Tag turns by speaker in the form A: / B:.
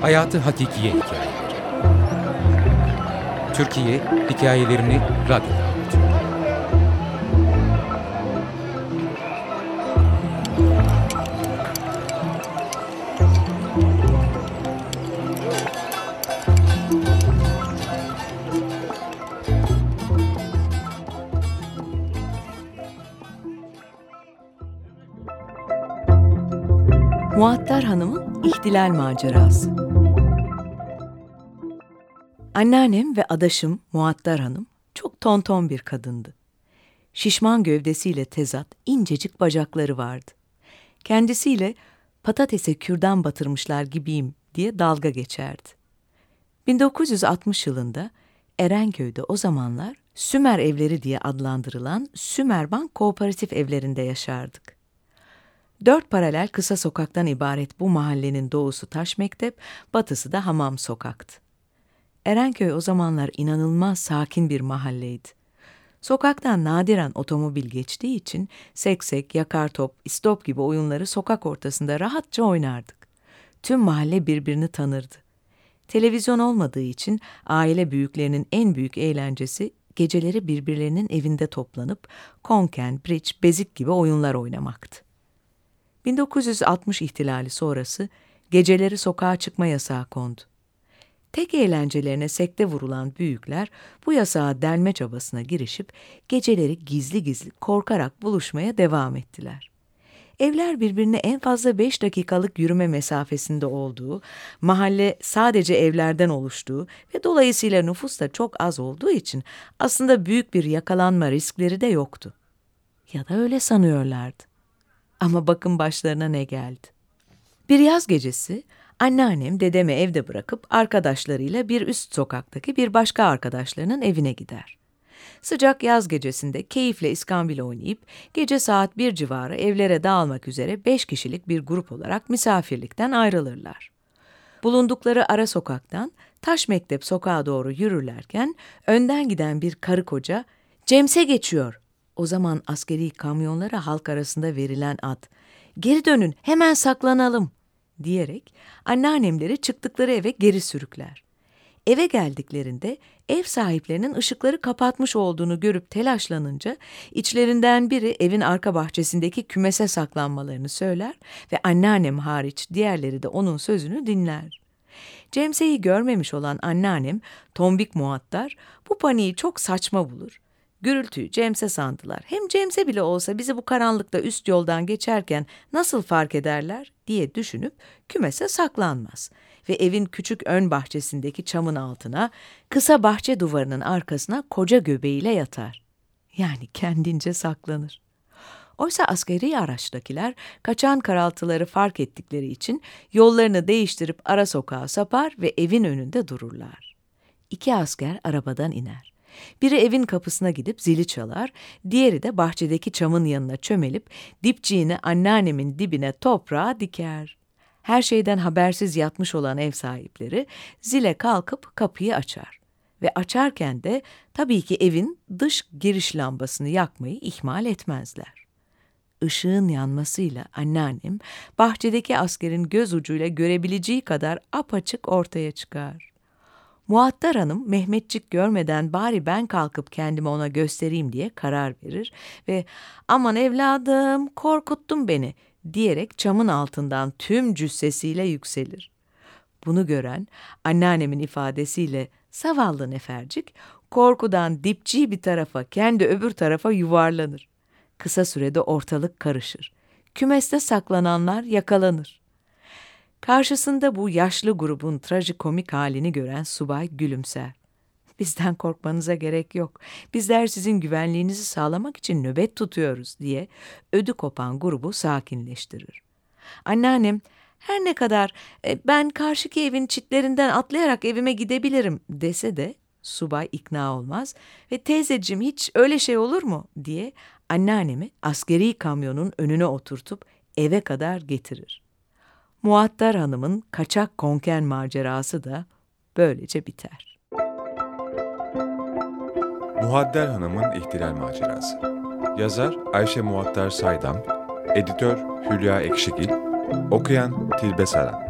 A: Hayatı Hakikiye Hikayeleri Türkiye hikayelerini radyoda anlatıyor.
B: Muattar Hanım'ın İhtilal Macerası Anneannem ve adaşım Muattar Hanım çok tonton bir kadındı. Şişman gövdesiyle tezat, incecik bacakları vardı. Kendisiyle patatese kürdan batırmışlar gibiyim diye dalga geçerdi. 1960 yılında Erenköy'de o zamanlar Sümer Evleri diye adlandırılan Sümerbank Kooperatif Evlerinde yaşardık. Dört paralel kısa sokaktan ibaret bu mahallenin doğusu Taş Mektep, batısı da Hamam Sokak'tı. Erenköy o zamanlar inanılmaz sakin bir mahalleydi. Sokaktan nadiren otomobil geçtiği için seksek, yakar top, istop gibi oyunları sokak ortasında rahatça oynardık. Tüm mahalle birbirini tanırdı. Televizyon olmadığı için aile büyüklerinin en büyük eğlencesi geceleri birbirlerinin evinde toplanıp konken, bridge, bezik gibi oyunlar oynamaktı. 1960 ihtilali sonrası geceleri sokağa çıkma yasağı kondu. Tek eğlencelerine sekte vurulan büyükler bu yasağa delme çabasına girişip geceleri gizli gizli korkarak buluşmaya devam ettiler. Evler birbirine en fazla beş dakikalık yürüme mesafesinde olduğu, mahalle sadece evlerden oluştuğu ve dolayısıyla nüfus da çok az olduğu için aslında büyük bir yakalanma riskleri de yoktu. Ya da öyle sanıyorlardı. Ama bakın başlarına ne geldi. Bir yaz gecesi anneannem dedemi evde bırakıp arkadaşlarıyla bir üst sokaktaki bir başka arkadaşlarının evine gider. Sıcak yaz gecesinde keyifle iskambil oynayıp gece saat bir civarı evlere dağılmak üzere beş kişilik bir grup olarak misafirlikten ayrılırlar. Bulundukları ara sokaktan Taş Mektep sokağa doğru yürürlerken önden giden bir karı koca Cemse geçiyor o zaman askeri kamyonlara halk arasında verilen ad. Geri dönün, hemen saklanalım diyerek anneannemleri çıktıkları eve geri sürükler. Eve geldiklerinde ev sahiplerinin ışıkları kapatmış olduğunu görüp telaşlanınca içlerinden biri evin arka bahçesindeki kümese saklanmalarını söyler ve anneannem hariç diğerleri de onun sözünü dinler. Cemse'yi görmemiş olan anneannem tombik muattar bu paniği çok saçma bulur Gürültüyü James'e sandılar. Hem James'e bile olsa bizi bu karanlıkta üst yoldan geçerken nasıl fark ederler diye düşünüp kümese saklanmaz. Ve evin küçük ön bahçesindeki çamın altına, kısa bahçe duvarının arkasına koca göbeğiyle yatar. Yani kendince saklanır. Oysa askeri araçtakiler kaçan karaltıları fark ettikleri için yollarını değiştirip ara sokağa sapar ve evin önünde dururlar. İki asker arabadan iner. Biri evin kapısına gidip zili çalar, diğeri de bahçedeki çamın yanına çömelip dipçiğini anneannemin dibine toprağa diker. Her şeyden habersiz yatmış olan ev sahipleri zile kalkıp kapıyı açar. Ve açarken de tabii ki evin dış giriş lambasını yakmayı ihmal etmezler. Işığın yanmasıyla anneannem bahçedeki askerin göz ucuyla görebileceği kadar apaçık ortaya çıkar. Muattar Hanım Mehmetçik görmeden bari ben kalkıp kendimi ona göstereyim diye karar verir ve aman evladım korkuttun beni diyerek çamın altından tüm cüssesiyle yükselir. Bunu gören anneannemin ifadesiyle zavallı nefercik korkudan dipçi bir tarafa kendi öbür tarafa yuvarlanır. Kısa sürede ortalık karışır. Kümeste saklananlar yakalanır. Karşısında bu yaşlı grubun trajikomik halini gören subay gülümser. Bizden korkmanıza gerek yok. Bizler sizin güvenliğinizi sağlamak için nöbet tutuyoruz diye ödü kopan grubu sakinleştirir. Anneannem her ne kadar e, ben karşıki evin çitlerinden atlayarak evime gidebilirim dese de subay ikna olmaz ve teyzeciğim hiç öyle şey olur mu diye anneannemi askeri kamyonun önüne oturtup eve kadar getirir. Muattar Hanım'ın kaçak konken macerası da böylece biter.
C: Muadder Hanım'ın İhtilal Macerası Yazar Ayşe Muattar Saydam Editör Hülya Ekşigil Okuyan Tilbe Saran